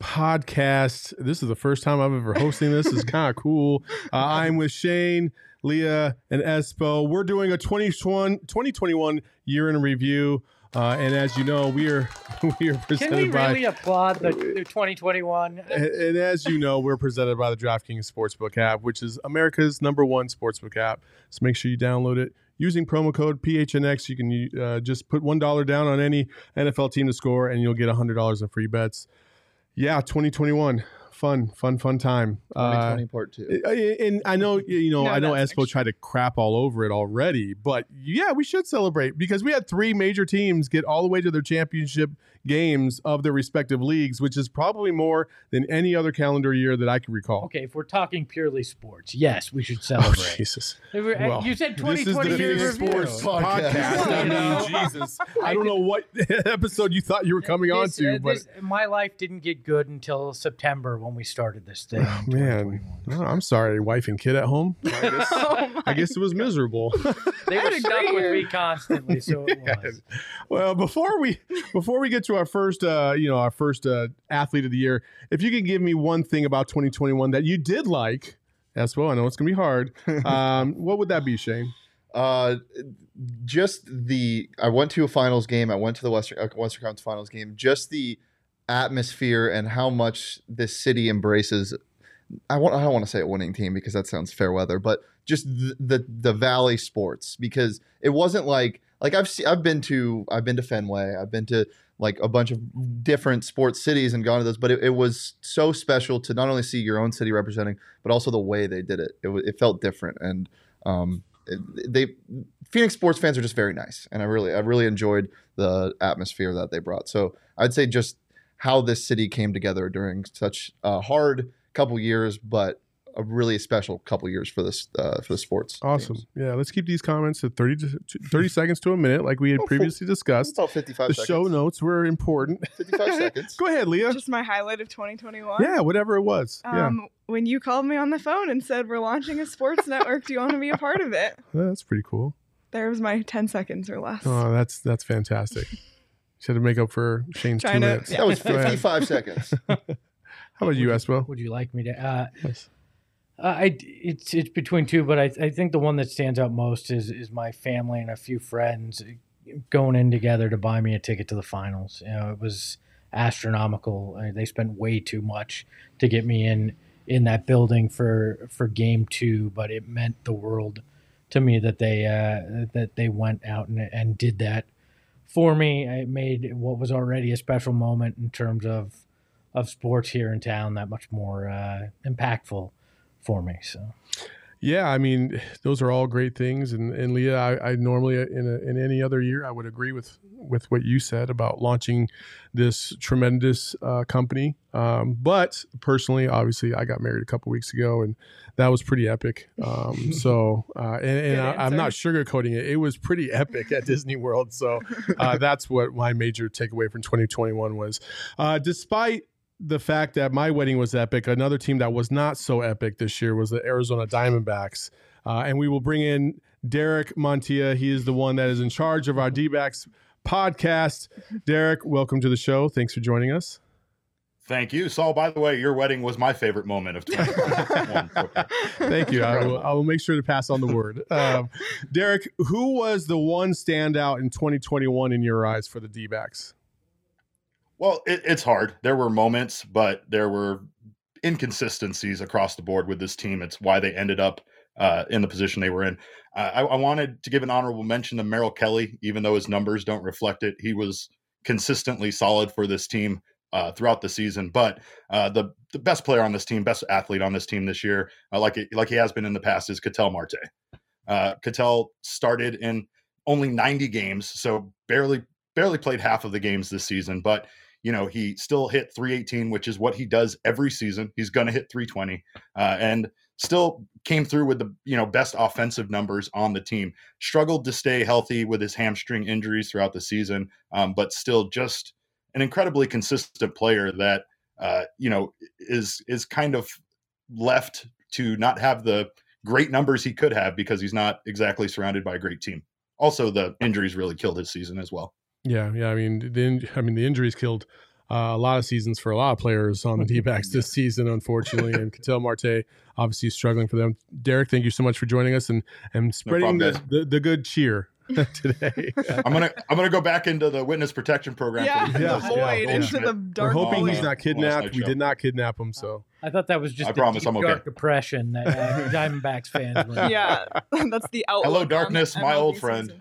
Podcast. This is the first time I've ever hosting this. It's kind of cool. Uh, I'm with Shane, Leah, and Espo. We're doing a 2021, 2021 year in review. Uh, and as you know, we are we are presented Can presented we by really applaud the, the 2021? and, and as you know, we're presented by the DraftKings Sportsbook app, which is America's number one sportsbook app. So make sure you download it. Using promo code PHNX, you can uh, just put $1 down on any NFL team to score, and you'll get $100 in free bets. Yeah, 2021. Fun, fun, fun time. Uh, 2020 part two. uh, and I know you know No, I know that's Espo tried to crap all over it already, but yeah, we should celebrate because we had three major teams get all the way to their championship games of their respective leagues, which is probably more than any other calendar year that I can recall. Okay, if we're talking purely sports, yes, we should Oh, celebrate. Jesus. If we're- Well, you said This 2020 the year Phoenix. Sports Podcast. podcast. I You know? mean, Jesus. I don't know what episode you thought you were coming on to, uh, but this- my life didn't get good until September when we started this thing. Oh, man, 2021. oh, I'm sorry, wife and kid at home. I guess, Oh I guess it was miserable. they were I'd stuck agree with me constantly, so it Yeah. was. Well, before we before we get to our first, uh, you know, our first uh, athlete of the year, if you can give me one thing about 2021 that you did like, as well, I know it's gonna be hard. Um, what would that be, Shane? Uh, just the I went to a finals game. I went to the Western uh, Western Conference Finals game. Just the atmosphere and how much this city embraces. I want. I don't want to say a winning team because that sounds fair weather, but just the the, the Valley sports because it wasn't like like I've se- I've been to I've been to Fenway. I've been to like a bunch of different sports cities and gone to those, but it, it was so special to not only see your own city representing, but also the way they did it. It, it felt different, and um, it- they Phoenix sports fans are just very nice, and I really I really enjoyed the atmosphere that they brought. So I'd say just how this city came together during such a hard couple years, but a really special couple years for this uh, for the sports. Awesome. teams. Yeah, let's keep these comments to 30 to, to 30 seconds to a minute, like we had Oh, full- previously It's discussed. about fifty five The seconds. show notes were important. Fifty five seconds. Go ahead, Leah. Just my highlight of 2021. Yeah, whatever it was. yeah, Um, when you called me on the phone and said we're launching a sports network, do you want to be a part of it? that's pretty cool. There was my 10 seconds or less. Oh, that's that's fantastic. Should to make up for Shane's two Trying minutes. yeah. That was Go ahead. fifty five seconds. How about you, Espo? Would you like me to? Uh, Yes. Uh, I it's it's between two, but I I think the one that stands out most is is my family and a few friends going in together to buy me a ticket to the finals. You know, it was astronomical. Uh, They spent way too much to get me in in that building for for game two, but it meant the world to me that they uh, that they went out and, and did that for me. It made what was already a special moment in terms of of sports here in town that much more uh, impactful for me. So Yeah, I mean, those are all great things. And, and Leah, I, I normally in a, in any other year, I would agree with with what you said about launching this tremendous uh, company. Um, but personally, obviously, I got married a couple weeks ago, and that was pretty epic. Um, so, uh, and, and I, I'm not sugarcoating it; it was pretty epic at Disney World. So, uh, that's what my major takeaway from 2021 was. Uh, despite the fact that my wedding was epic, another team that was not so epic this year was the Arizona Diamondbacks. Uh, and we will bring in Derek Montia. He is the one that is in charge of our D backs podcast. Derek, welcome to the show. Thanks for joining us. Thank you, Saul. By the way, your wedding was my favorite moment of 2021. Thank you. I will, I will make sure to pass on the word. Um, Derek, who was the one standout in 2021 in your eyes for the D backs? Well, it, it's hard. There were moments, but there were inconsistencies across the board with this team. It's why they ended up uh, in the position they were in. Uh, I, I wanted to give an honorable mention to Merrill Kelly, even though his numbers don't reflect it. He was consistently solid for this team uh, throughout the season. But uh, the the best player on this team, best athlete on this team this year, uh, like it, like he has been in the past, is Ketel Marte. Uh, Ketel started in only 90 games, so barely barely played half of the games this season. But you know he still hit 318, which is what he does every season. He's going to hit 320, uh, and still came through with the you know best offensive numbers on the team. Struggled to stay healthy with his hamstring injuries throughout the season, um, but still just an incredibly consistent player that uh, you know is is kind of left to not have the great numbers he could have because he's not exactly surrounded by a great team. Also, the injuries really killed his season as well. Yeah, yeah. I mean, the I mean the injuries killed uh, a lot of seasons for a lot of players on the D backs this season, unfortunately. and Ketel Marte obviously struggling for them. Derek, thank you so much for joining us and and spreading problem, the, the, the good cheer today. I'm gonna I'm gonna go back into the witness protection program. Yeah, for the Yeah, void yeah, into yeah. the We're hoping void. he's not kidnapped. We did not kidnap him, so I thought that was just I a promise deep, I'm okay. dark depression that uh, Diamondbacks fans were. yeah, that's the outlook. Hello, darkness, the my old friend.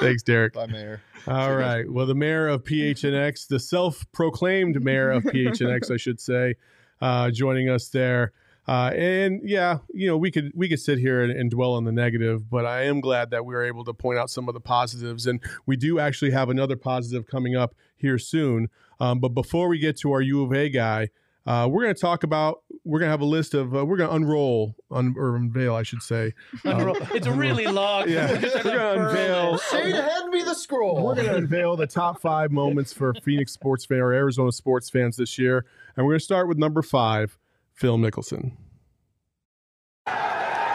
thanks, Derek. Bye, Mayor. All right. Well, the mayor of PHNX, the self-proclaimed mayor of PHNX, I should say, uh, joining us there. Uh, and yeah, you know, we could we could sit here and, and dwell on the negative, but I am glad that we were able to point out some of the positives, and we do actually have another positive coming up here soon. Um, but before we get to our U of A guy, uh, we're going to talk about we're going to have a list of uh, we're going to unroll un, or unveil, I should say. Unroll- it's a really long. Yeah, we're gonna gonna unveil- it. Shade, hand me the scroll. We're going to unveil the top five moments for Phoenix sports fan or Arizona sports fans this year. And we're going to start with number five, Phil Mickelson.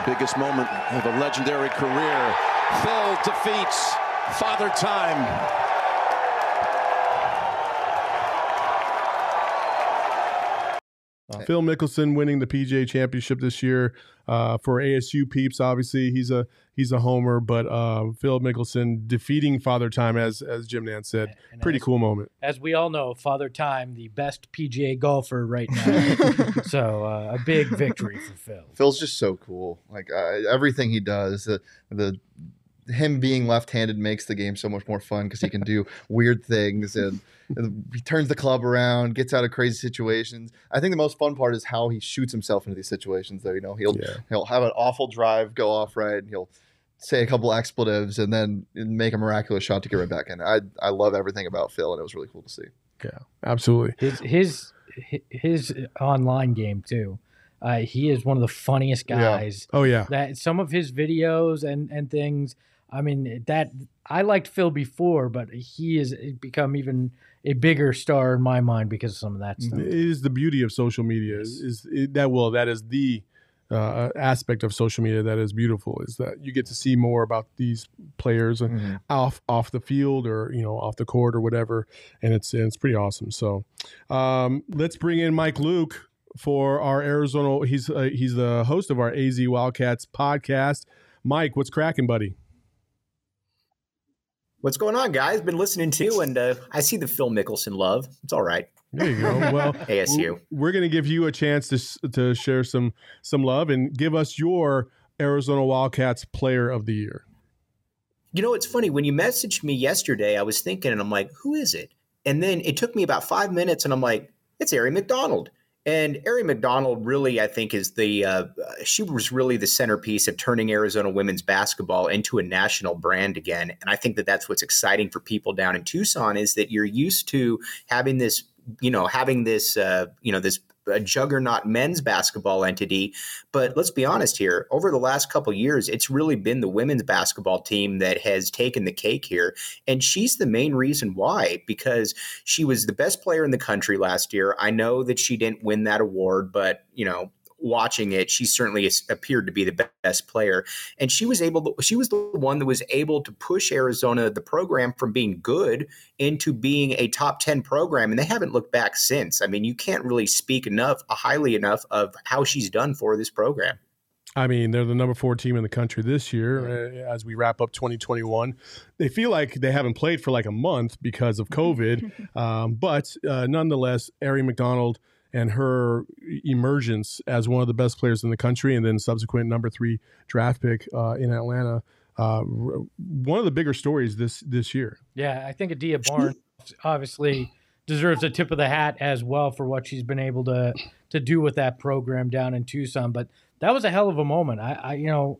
Biggest moment of a legendary career. Phil defeats Father Time. Uh, Phil Mickelson winning the PGA Championship this year uh, for ASU peeps. Obviously, he's a he's a homer, but uh, Phil Mickelson defeating Father Time, as as Jim Nantz said, And pretty as- cool moment. As we all know, Father Time, the best PGA golfer right now. so uh, a big victory for Phil. Phil's just so cool. Like uh, everything he does, the the him being left-handed makes the game so much more fun because he can do weird things and, and he turns the club around, gets out of crazy situations. I think the most fun part is how he shoots himself into these situations. Though you know he'll Yeah. he'll have an awful drive go off right, and he'll say a couple expletives and then make a miraculous shot to get right back in. I I love everything about Phil, and it was really cool to see. Yeah, absolutely. His his his online game too. Uh, he is one of the funniest Yeah. guys. Oh yeah, That some of his videos and and things. I mean that I liked Phil before, but he has become even a bigger star in my mind because of some of that stuff. it is the beauty of social media. Is, is it, that well, that is the uh, aspect of social media that is beautiful. Is that you get to see more about these players and off off the field or you know off the court or whatever, and it's and it's pretty awesome. So um, let's bring in Mike Luke for our Arizona. He's uh, he's the host of our AZ Wildcats podcast. Mike, what's cracking, buddy? What's going on, guys? Been listening to, and uh, I see the Phil Mickelson love. It's all right. There you go. Well, ASU. we're going to give you a chance to to share some some love and give us your Arizona Wildcats Player of the Year. You know, it's funny. When you messaged me yesterday, I was thinking, and I'm like, who is it? And then it took me about five minutes, and I'm like, it's Aari McDonald. And Aari McDonald really, I think, is the uh, she was really the centerpiece of turning Arizona women's basketball into a national brand again. And I think that that's what's exciting for people down in Tucson is that you're used to having this, you know, having this, uh, you know, this a juggernaut men's basketball entity. But let's be honest here, over the last couple years, it's really been the women's basketball team that has taken the cake here. And she's the main reason why, because she was the best player in the country last year. I know that she didn't win that award, but, you know, watching it, she certainly appeared to be the best player. And she was able to, she was the one that was able to push Arizona, the program, from being good into being a top 10 program. And they haven't looked back since. I mean, you can't really speak enough, highly enough of how she's done for this program. I mean, they're the number four team in the country this year uh, as we wrap up 2021. They feel like they haven't played for like a month because of COVID, um, but uh, nonetheless, Aari McDonald and her emergence as one of the best players in the country, and then subsequent number three draft pick uh, in Atlanta. Uh, one of the bigger stories this this year. Yeah, I think Adia Barnes obviously deserves a tip of the hat as well for what she's been able to to do with that program down in Tucson. But that was a hell of a moment. I, I you know,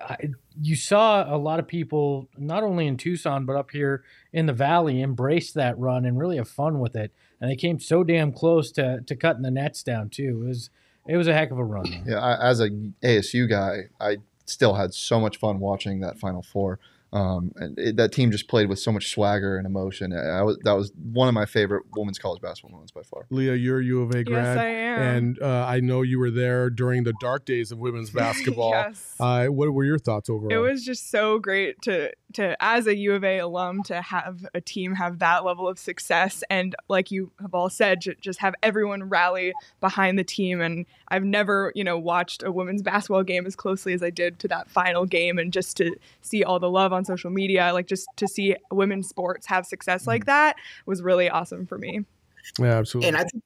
I, you saw a lot of people not only in Tucson but up here in the valley embrace that run and really have fun with it. And they came so damn close to to cutting the nets down too. It was it was a heck of a run. Yeah, I, as a ASU guy, I still had so much fun watching that Final Four. Um, and it, that team just played with so much swagger and emotion. I, I was, that was one of my favorite women's college basketball moments by far. Leah, you're a U of A grad, Yes, I am. and uh, I know you were there during the dark days of women's basketball. yes. uh, what were your thoughts overall? It was just so great to to as a U of A alum to have a team have that level of success and like you have all said j- just have everyone rally behind the team and I've never you know watched a women's basketball game as closely as I did to that final game and just to see all the love on social media like just to see women's sports have success like mm. that was really awesome for me. yeah, absolutely. And I think,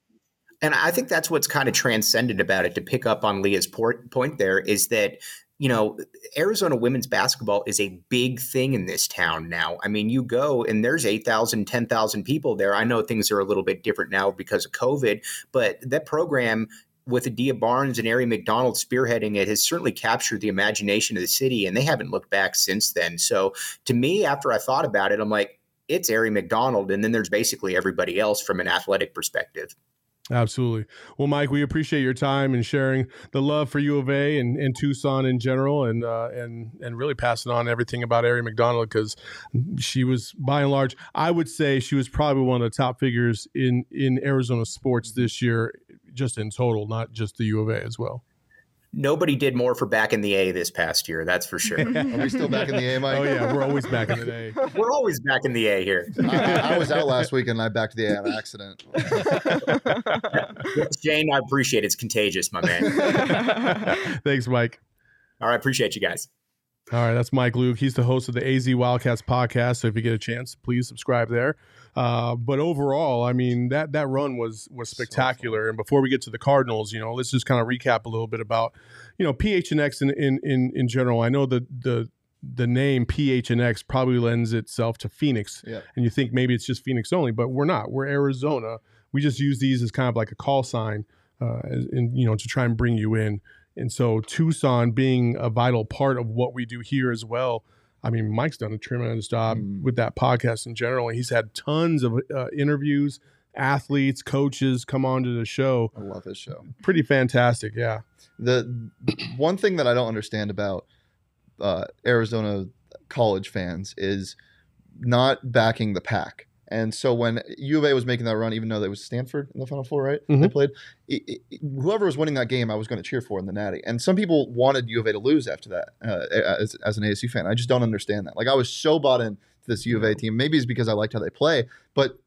and I think that's what's kind of transcendent about it. To pick up on Leah's port, point, there is that you know Arizona women's basketball is a big thing in this town now. I mean, you go and there's 8,000, 10,000 people there. I know things are a little bit different now because of COVID, but that program with Adia Barnes and Aari McDonald spearheading it has certainly captured the imagination of the city, and they haven't looked back since then. So to me, after I thought about it, I'm like, it's Aari McDonald, and then there's basically everybody else from an athletic perspective. Absolutely. Well, Mike, we appreciate your time and sharing the love for U of A and, and Tucson in general, and uh, and and really passing on everything about Aari McDonald because she was, by and large, I would say she was probably one of the top figures in in Arizona sports this year, just in total, not just the U of A as well. Nobody did more for back in the A this past year, that's for sure. Are we still back in the A, Mike? Oh yeah, we're always back in the day. We're always back in the A here. I, I was out last week and I backed the A on accident. Jane, I appreciate it. It's contagious, my man. Thanks, Mike. All right, appreciate you guys. All right, that's Mike Luke. He's the host of the AZ Wildcats podcast. So if you get a chance, please subscribe there. Uh, but overall, I mean that that run was was spectacular. and before we get to the Cardinals, you know, let's just kind of recap a little bit about you know PHNX in in in, in general. I know the the the name PHNX probably lends itself to Phoenix, Yeah. and you think maybe it's just Phoenix only, but we're not. We're Arizona. We just use these as kind of like a call sign, uh, and you know, to try and bring you in. And so Tucson being a vital part of what we do here as well. I mean, Mike's done a tremendous job Mm. with that podcast in general. He's had tons of uh, interviews, athletes, coaches come on to the show. I love his show. Pretty fantastic, yeah. The one thing that I don't understand about uh, Arizona college fans is not backing the pack. And so when U of A was making that run, even though that was Stanford in the Final Four, right? They Mhm. played. It, it- whoever was winning that game, I was going to cheer for in the Natty. And some people wanted U of A to lose after that. Uh, as, as an ASU fan, I just don't understand that. Like I was so bought in to this U of A team. Maybe it's because I liked how they play, but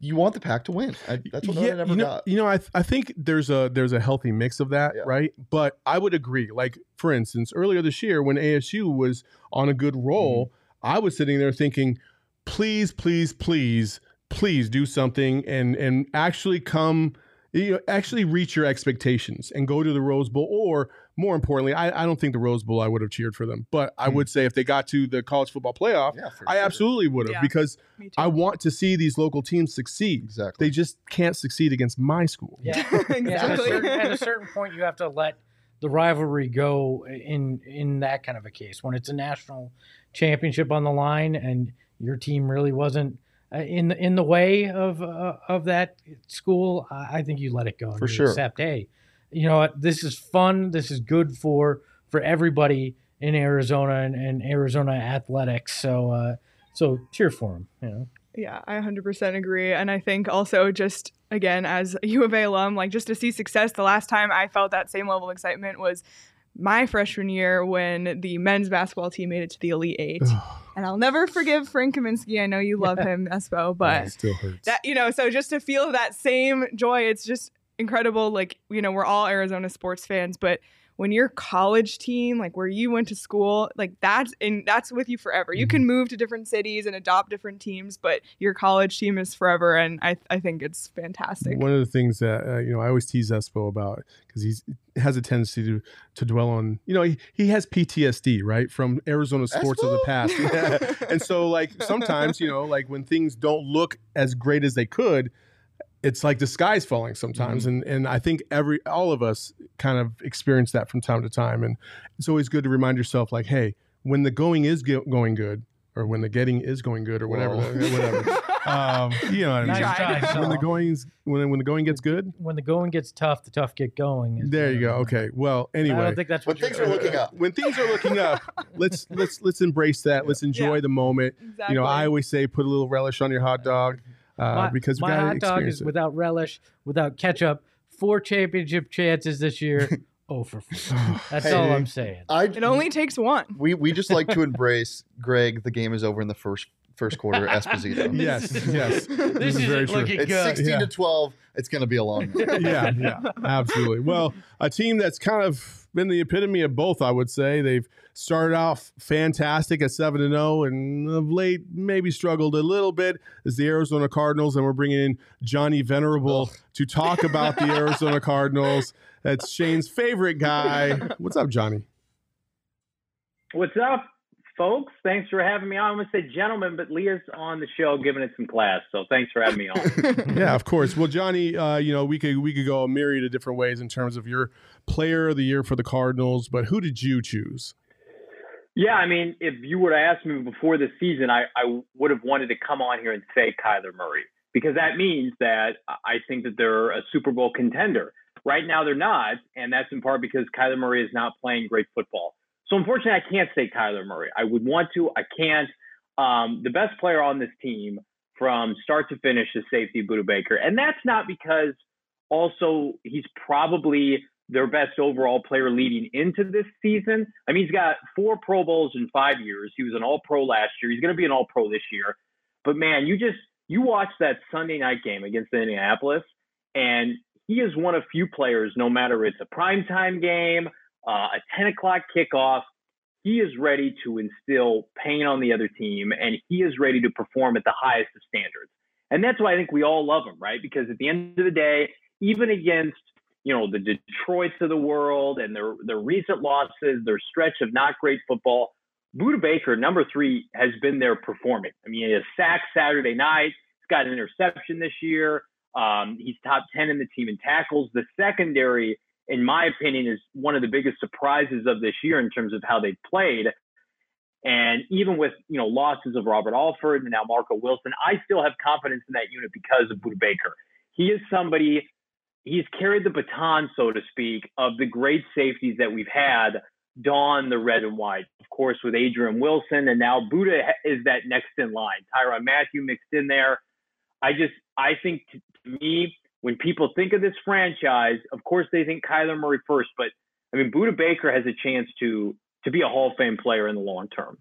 you want the pack to win. I, that's what I never you know, got. you know, I, I think there's a there's a healthy mix of that, Yeah. right? But I would agree. Like for instance, earlier this year when ASU was on a good roll, Mm-hmm. I was sitting there thinking, please, please, please, please do something and and actually come, you know, actually reach your expectations and go to the Rose Bowl. Or more importantly, I, I don't think the Rose Bowl I would have cheered for them, but I Hmm. would say if they got to the college football playoff, Yeah, for I sure. absolutely would have Yeah. because I want to see these local teams succeed. Exactly. They just can't succeed against my school. Yeah. Yeah, at, a certain, at a certain point, you have to let the rivalry go in in that kind of a case when it's a national championship on the line and your team really wasn't uh, in the in the way of uh, of that school. I, I think you let it go and For you sure. Accept, hey, you know what? This is fun. This is good for for everybody in Arizona and, and Arizona athletics. So uh, so cheer for them. You know. Yeah, I 100% agree. And I think also just again as a U of A alum, like just to see success, the last time I felt that same level of excitement was my freshman year when the men's basketball team made it to the Elite Eight. and I'll never forgive Frank Kaminsky. I know you love him, Espo, it but still hurts. that you know, so just to feel that same joy, it's just incredible. Like, you know, we're all Arizona sports fans, but when your college team, like where you went to school, like that's and that's with you forever. You can move to different cities and adopt different teams, but your college team is forever, and I I think it's fantastic. One of the things that uh, you know I always tease Espo about because he has a tendency to to dwell on you know he, he has PTSD right from Arizona sports of the past, yeah. and so like sometimes you know like when things don't look as great as they could. It's like the sky's falling sometimes, and and I think every all of us kind of experience that from time to time, and it's always good to remind yourself like, hey, when the going is go- going good, or when the getting is going good, or whatever, Whoa. whatever. um, you know what I mean? Tried. try, when the Saul. going's when when the going gets good. when the going gets tough, the tough get going. There you go. I'm- Okay. Well, anyway I anyway, don't think that's When what things you're are looking up. when things are looking up, let's let's let's embrace that. Let's enjoy Yeah. the moment. Exactly. You know, I always say put a little relish on your hot dog uh, my, because we my hot dog is it. without relish, without ketchup. Four championship chances this year. oh, for four. That's Hey. all I'm saying. I it only takes one. we we just like to embrace Greg. The game is over in the first first quarter. Esposito. yes, yes. This is is very true. looking It's good. 16 Yeah. to 12. It's going to be a long one. yeah, yeah, absolutely. Well, a team that's kind of been the epitome of both, I would say. They've started off fantastic at seven and zero, and of late maybe struggled a little bit. as the Arizona Cardinals, and we're bringing in Johnny Venerable to talk about the Arizona Cardinals. That's Shane's favorite guy. What's up, Johnny? What's up, folks? Thanks for having me on. I'm going to say gentlemen, but Leah's on the show giving it some class. So thanks for having me on. Yeah, of course. Well, Johnny, uh, you know we could we could go a myriad of different ways in terms of your player of the year for the Cardinals, but who did you choose? yeah, I mean, if you were to ask me before the season, I, I would have wanted to come on here and say Kyler Murray because that means that I think that they're a Super Bowl contender. Right now, they're not, and that's in part because Kyler Murray is not playing great football. So unfortunately, I can't say Kyler Murray. I would want to, I can't. Um, the best player on this team from start to finish is safety Budda Baker, and that's not because also he's probably their best overall player leading into this season. I mean, he's got four Pro Bowls in five years. He was an All Pro last year. He's going to be an All Pro this year. But man, you just you watch that Sunday night game against Indianapolis, and he is one of few players. No matter it's a primetime game, uh, a ten o'clock kickoff, he is ready to instill pain on the other team, and he is ready to perform at the highest of standards. And that's why I think we all love him, right? Because at the end of the day, even against you know the Detroits of the world and their their recent losses, their stretch of not great football, Budda Baker, number three, has been there performing. I mean, he has sacked Saturday night. He's got an interception this year. Um, he's top ten in the team in tackles. The secondary, in my opinion, is one of the biggest surprises of this year in terms of how they played. And even with you know losses of Robert Alford and now Marco Wilson, I still have confidence in that unit because of Budda Baker. He is somebody. He's carried the baton, so to speak, of the great safeties that we've had don the red and white. Of course, with Adrian Wilson, and now Budda is that next in line. Tyrann Mathieu mixed in there. I just, I think to me, when people think of this franchise, of course they think Kyler Murray first, but I mean, Budda Baker has a chance to to be a Hall of Fame player in the long term.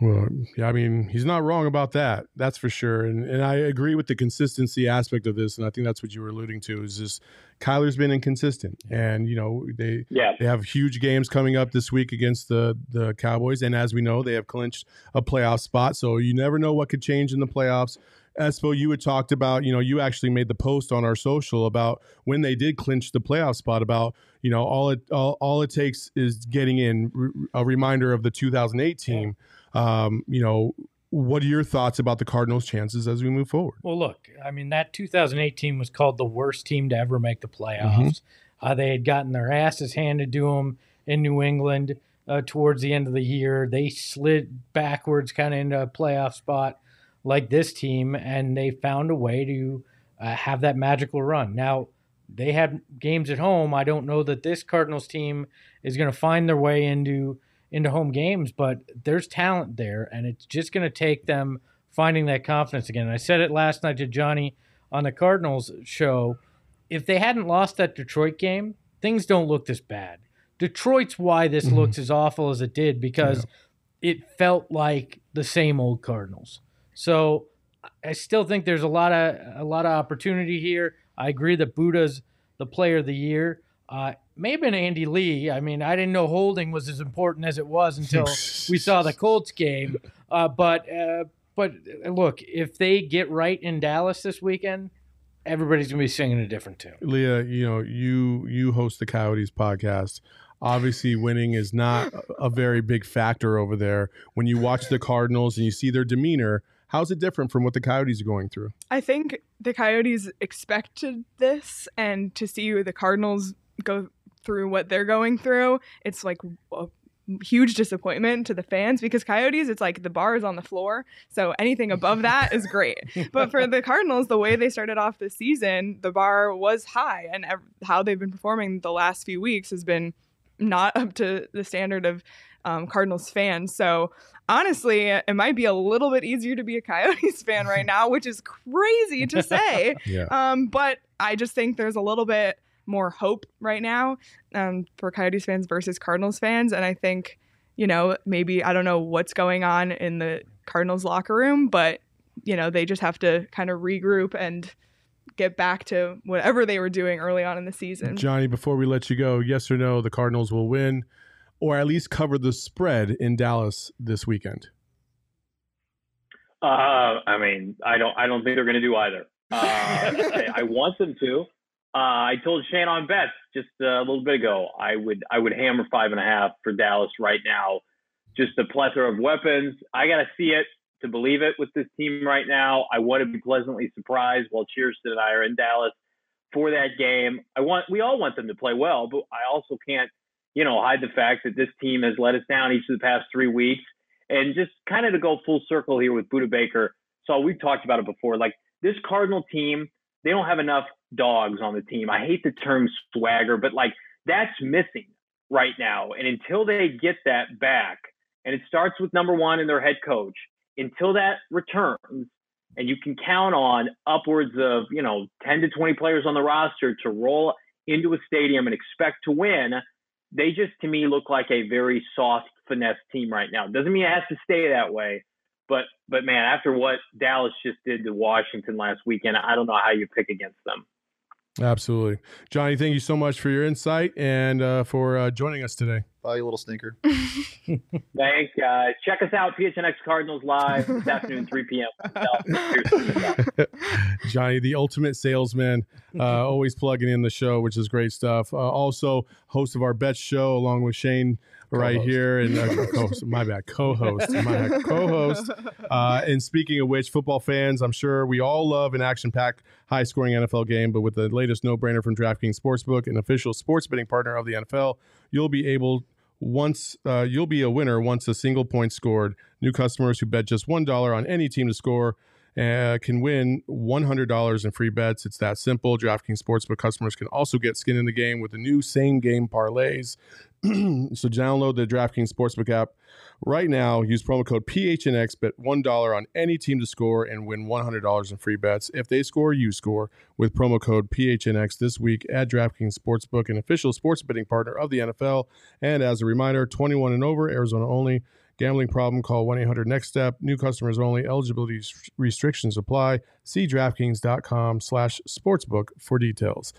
Well, yeah, I mean, he's not wrong about that. That's for sure. And and I agree with the consistency aspect of this. And I think that's what you were alluding to is just Kyler's been inconsistent. And, you know, they Yeah. they have huge games coming up this week against the the Cowboys. And as we know, they have clinched a playoff spot. So you never know what could change in the playoffs. Espo, you had talked about, you know, you actually made the post on our social about when they did clinch the playoff spot about, you know, all it all, all it takes is getting in a reminder of the 2008 team. Um, you know, what are your thoughts about the Cardinals' chances as we move forward? Well, look, I mean, that 2018 was called the worst team to ever make the playoffs. Mm-hmm. Uh, they had gotten their asses handed to them in New England uh, towards the end of the year. They slid backwards kind of into a playoff spot like this team, and they found a way to uh, have that magical run. Now, they had games at home. I don't know that this Cardinals team is going to find their way into into home games, but there's talent there, and it's just going to take them finding that confidence again. And I said it last night to Johnny on the Cardinals show. If they hadn't lost that Detroit game, things don't look this bad. Detroit's why this Mhm. looks as awful as it did because it felt like the same old Cardinals. So I still think there's a lot of a lot of opportunity here. I agree that Budda's the player of the year. Uh, may have been Andy Lee. I mean, I didn't know holding was as important as it was until we saw the Colts game. Uh, but uh, but uh, look, if they get right in Dallas this weekend, everybody's gonna be singing a different tune. Leah, you know, you you host the Coyotes podcast. Obviously, winning is not a very big factor over there. When you watch the Cardinals and you see their demeanor, how's it different from what the Coyotes are going through? I think the Coyotes expected this, and to see the Cardinals go through what they're going through, it's like a huge disappointment to the fans because Coyotes, it's like the bar is on the floor. So anything above that is great. But for the Cardinals, the way they started off the season, the bar was high, and ev- how they've been performing the last few weeks has been not up to the standard of um, Cardinals fans. So honestly, it might be a little bit easier to be a Coyotes fan right now, which is crazy to say. Yeah. Um, but I just think there's a little bit more hope right now um, for Coyotes fans versus Cardinals fans. And I think, you know, maybe I don't know what's going on in the Cardinals locker room, but, you know, they just have to kind of regroup and get back to whatever they were doing early on in the season. Johnny, before we let you go, yes or no, the Cardinals will win or at least cover the spread in Dallas this weekend. Uh, I mean, I don't, I don't think they're going to do either. Uh, I want them to. Uh, I told Shane on just a little bit ago. I would, I would hammer five and a half for Dallas right now. Just a plethora of weapons. I got to see it to believe it with this team right now. I want to be pleasantly surprised while Cheerston and I are in Dallas for that game. I want, we all want them to play well, but I also can't, you know, hide the fact that this team has let us down each of the past three weeks. And just kind of to go full circle here with Budda Baker. So we've talked about it before. Like this Cardinal team, they don't have enough dogs on the team. I hate the term swagger, but like that's missing right now. And until they get that back, and it starts with number one and their head coach, until that returns, and you can count on upwards of, you know, 10 to 20 players on the roster to roll into a stadium and expect to win, they just to me look like a very soft finesse team right now. Doesn't mean it has to stay that way, but but man, after what Dallas just did to Washington last weekend, I don't know how you pick against them. Absolutely. Johnny, thank you so much for your insight and uh, for uh, joining us today. Bye, you little stinker. Thanks, guys. Check us out, PHNX Cardinals Live this afternoon, 3 p.m. Johnny, the ultimate salesman, uh, always plugging in the show, which is great stuff. Uh, also, host of our bet show along with Shane right Co-host. here and uh, co-host, my bad co-host my bad co-host uh, and speaking of which football fans i'm sure we all love an action-packed high-scoring nfl game but with the latest no-brainer from draftkings sportsbook an official sports betting partner of the nfl you'll be able once uh, you'll be a winner once a single point scored new customers who bet just $1 on any team to score uh, can win $100 in free bets. It's that simple. DraftKings Sportsbook customers can also get skin in the game with the new same game parlays. so download the DraftKings Sportsbook app right now. Use promo code PHNX. Bet $1 on any team to score and win $100 in free bets. If they score, you score with promo code PHNX this week at DraftKings Sportsbook, an official sports betting partner of the NFL. And as a reminder, 21 and over, Arizona only. Gambling problem, call 1 800 NEXT STEP. New customers only. Eligibility res- restrictions apply. See DraftKings.com slash sportsbook for details.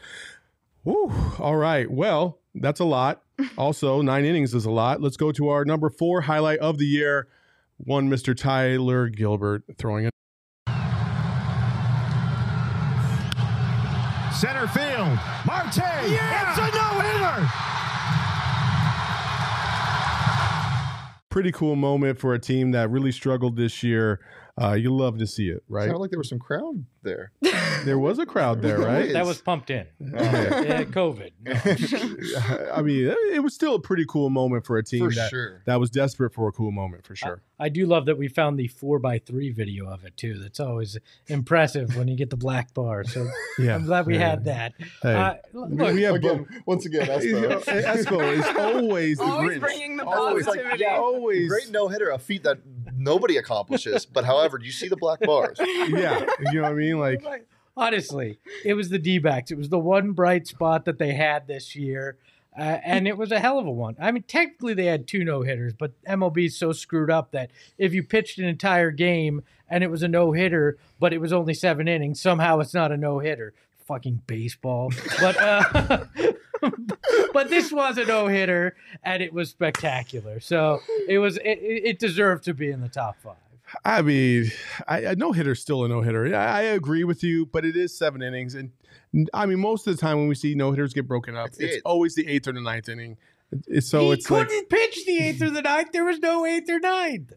Whew. All right. Well, that's a lot. Also, nine innings is a lot. Let's go to our number four highlight of the year. One, Mr. Tyler Gilbert throwing it. Center field. Marte. It's a no-hitter. Pretty cool moment for a team that really struggled this year. Uh, you love to see it, right? Sounded like there was some crowd there. There was a crowd there, right? That was pumped in. Uh, Yeah. yeah, COVID. No. I mean, it was still a pretty cool moment for a team For that, sure. that was desperate for a cool moment, for sure. I do love that we found the four by three video of it too. That's always impressive when you get the black bar. So Yeah, I'm glad we yeah. had that. Hey, Uh, look, we have Again, both. once again, Espo. Espo is always Always Grinch. bringing the Always like- positivity. yeah, always. Great no hitter, a feat that nobody accomplishes. But however, do you see the black bars? Yeah, you know what I mean? Like, honestly, it was the D backs. It was the one bright spot that they had this year. Uh, and it was a hell of a one. I mean, technically they had two no hitters, but MLB is so screwed up that if you pitched an entire game and it was a no hitter, but it was only seven innings, somehow it's not a no hitter. fucking baseball. But uh, but this was a no hitter, and it was spectacular. So it was it, it deserved to be in the top five. I mean, I, a no hitter still a no hitter. I, I agree with you, but it is seven innings, and I mean, most of the time when we see no hitters get broken up, It's it's, the eighth. always the eighth or the ninth inning. It's, so he it's couldn't pitch the eighth or the ninth. There was no eighth or ninth.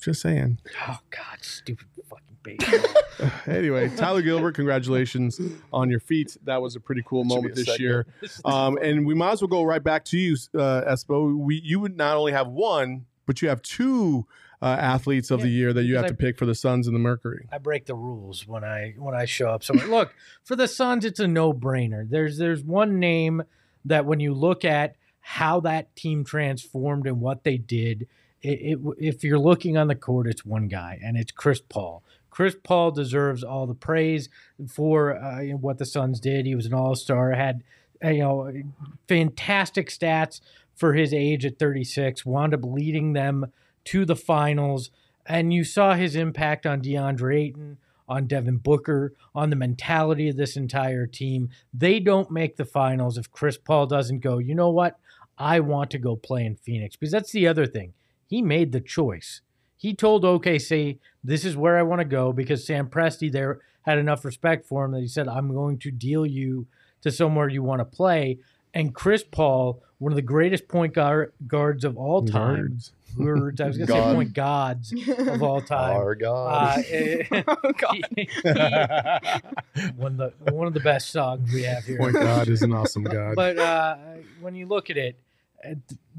just saying. Oh God, stupid fucking baseball. Anyway, Tyler Gilbert, congratulations on your feat. That was a pretty cool That moment this segment. year. Um, and we might as well go right back to you, uh, Espo. We you would not only have one, but you have two uh, athletes of the year that you have because to pick for the Suns and the Mercury. I break the rules when I when I show up So Look, for the Suns, it's a no brainer. There's there's one name that when you look at how that team transformed and what they did, it, it if you're looking on the court, it's one guy, and it's Chris Paul. Chris Paul deserves all the praise for uh, what the Suns did. He was an All Star, had you know fantastic stats for his age at 36. Wound up leading them to the finals and you saw his impact on DeAndre Ayton, on Devin Booker, on the mentality of this entire team. They don't make the finals if Chris Paul doesn't go, you know what? I want to go play in Phoenix. Because that's the other thing. He made the choice. He told OKC, this is where I want to go because Sam Presti there had enough respect for him that he said, I'm going to deal you to somewhere you want to play. And Chris Paul, one of the greatest point guard, guards of all time, Guards. words. I was going to say point gods of all time. Our God. Uh, oh God. he- one of the one of the best songs we have here. Point God is an awesome God. But uh, when you look at it, uh,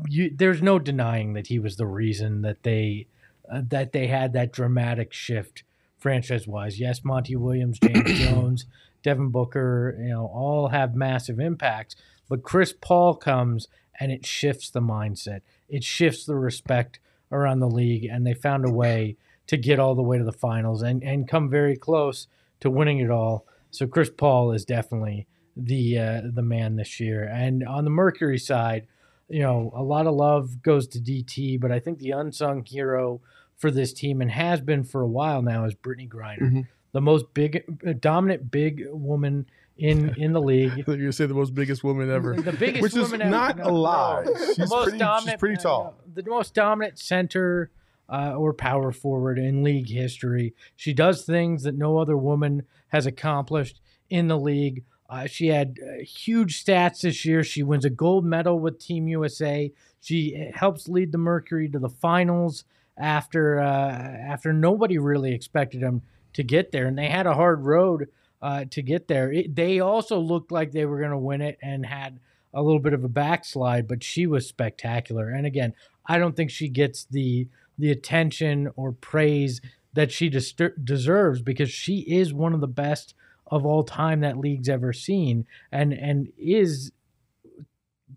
you, there's no denying that he was the reason that they uh, that they had that dramatic shift franchise wise. Yes, Monty Williams, James Jones, Devin Booker, you know, all have massive impacts. But Chris Paul comes and it shifts the mindset. It shifts the respect around the league, and they found a way to get all the way to the finals and, and come very close to winning it all. So Chris Paul is definitely the uh, the man this year. And on the Mercury side, you know, a lot of love goes to DT, but I think the unsung hero for this team and has been for a while now is Brittney Griner, Mhm. the most big, dominant big woman in in the league. Gonna say the most biggest woman ever, The biggest which is ever. not No, a lie. no. She's pretty, she's pretty uh, tall. the most dominant center uh, or power forward in league history. She does things that no other woman has accomplished in the league. Uh, she had uh, huge stats this year. She wins a gold medal with Team USA. She uh, helps lead the Mercury to the finals after uh, after nobody really expected them to get there, and they had a hard road uh, to get there. It, they also looked like they were going to win it and had a little bit of a backslide, but she was spectacular. And again, I don't think she gets the the attention or praise that she deserves because she is one of the best of all time that league's ever seen, and and is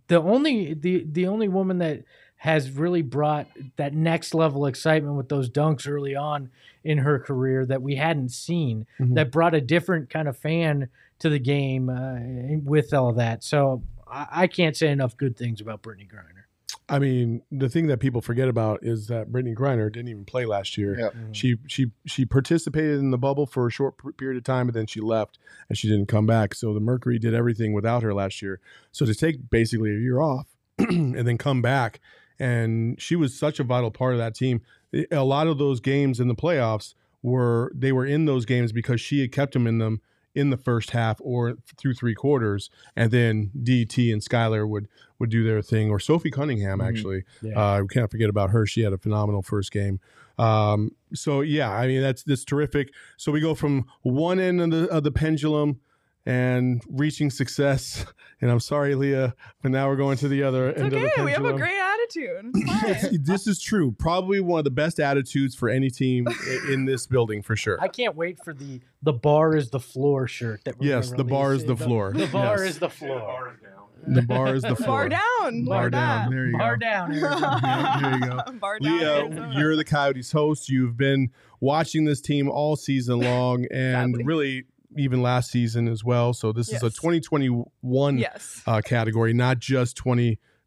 the only the the only woman that has really brought that next level excitement with those dunks early on in her career that we hadn't seen Mhm. that brought a different kind of fan to the game uh, with all that so I, I can't say enough good things about Brittney Griner I mean, the thing that people forget about is that Brittney Griner didn't even play last year. Yeah. She she she participated in the bubble for a short period of time, and then she left and she didn't come back. So the Mercury did everything without her last year. So to take basically a year off and then come back, and she was such a vital part of that team. A lot of those games in the playoffs were they were in those games because she had kept them in them in the first half or through three quarters, and then DT and Skylar would would do their thing, or Sophie Cunningham Mhm. actually. Yeah. Uh, we can't forget about her. She had a phenomenal first game. Um, so yeah, I mean that's that's terrific. So we go from one end of the of the pendulum and reaching success. And I'm sorry, Leah, but now we're going to the other It's end of the okay. pendulum. We have a great attitude. It's It's- fine. this is true. Probably one of the best attitudes for any team in this building for sure. I can't wait for the the bar is the floor shirt that we're Yes, the bar is the floor. the bar Yes. is the floor The bar is the floor. Bar down. Bar Look at down. There you bar go. down There you go. Bar down. Leah, you're the Coyotes host. You've been watching this team all season long and Sadly. really even last season as well. So this is a 2021 yes. uh, category, not just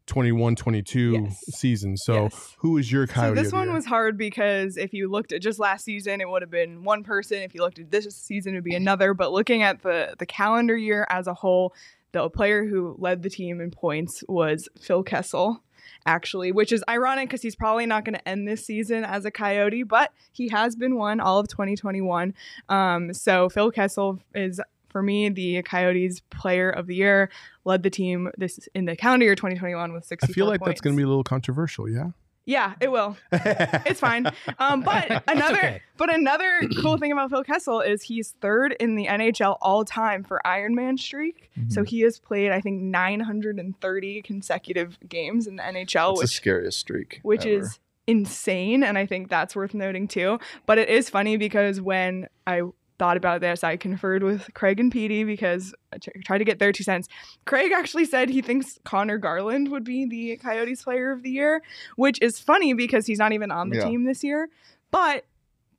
21-22 Yes. season. So Yes. who is your coyote So this one was hard because if you looked at just last season, it would have been one person. If you looked at this season, it would be another. But looking at the the calendar year as a whole, the player who led the team in points was Phil Kessel, actually, which is ironic because he's probably not going to end this season as a Coyote, but he has been one all of 2021. Um, so Phil Kessel is. For me, the Coyotes player of the year led the team this in the calendar year 2021 with 64 I feel like that's going to be a little controversial, yeah. Yeah, it will. It's fine. Um, but another okay. but another cool thing about Phil Kessel is he's third in the NHL all time for Ironman streak. So Mhm. he has played I think 930 consecutive games in the NHL, It's the which scariest streak. which ever. is insane and I think that's worth noting too. But it is funny because when I thought about this, I conferred with Craig and Petey because I tr- tried to get their two cents. Craig actually said he thinks Conor Garland would be the Coyotes player of the year, which is funny because he's not even on the Yeah. team this year. But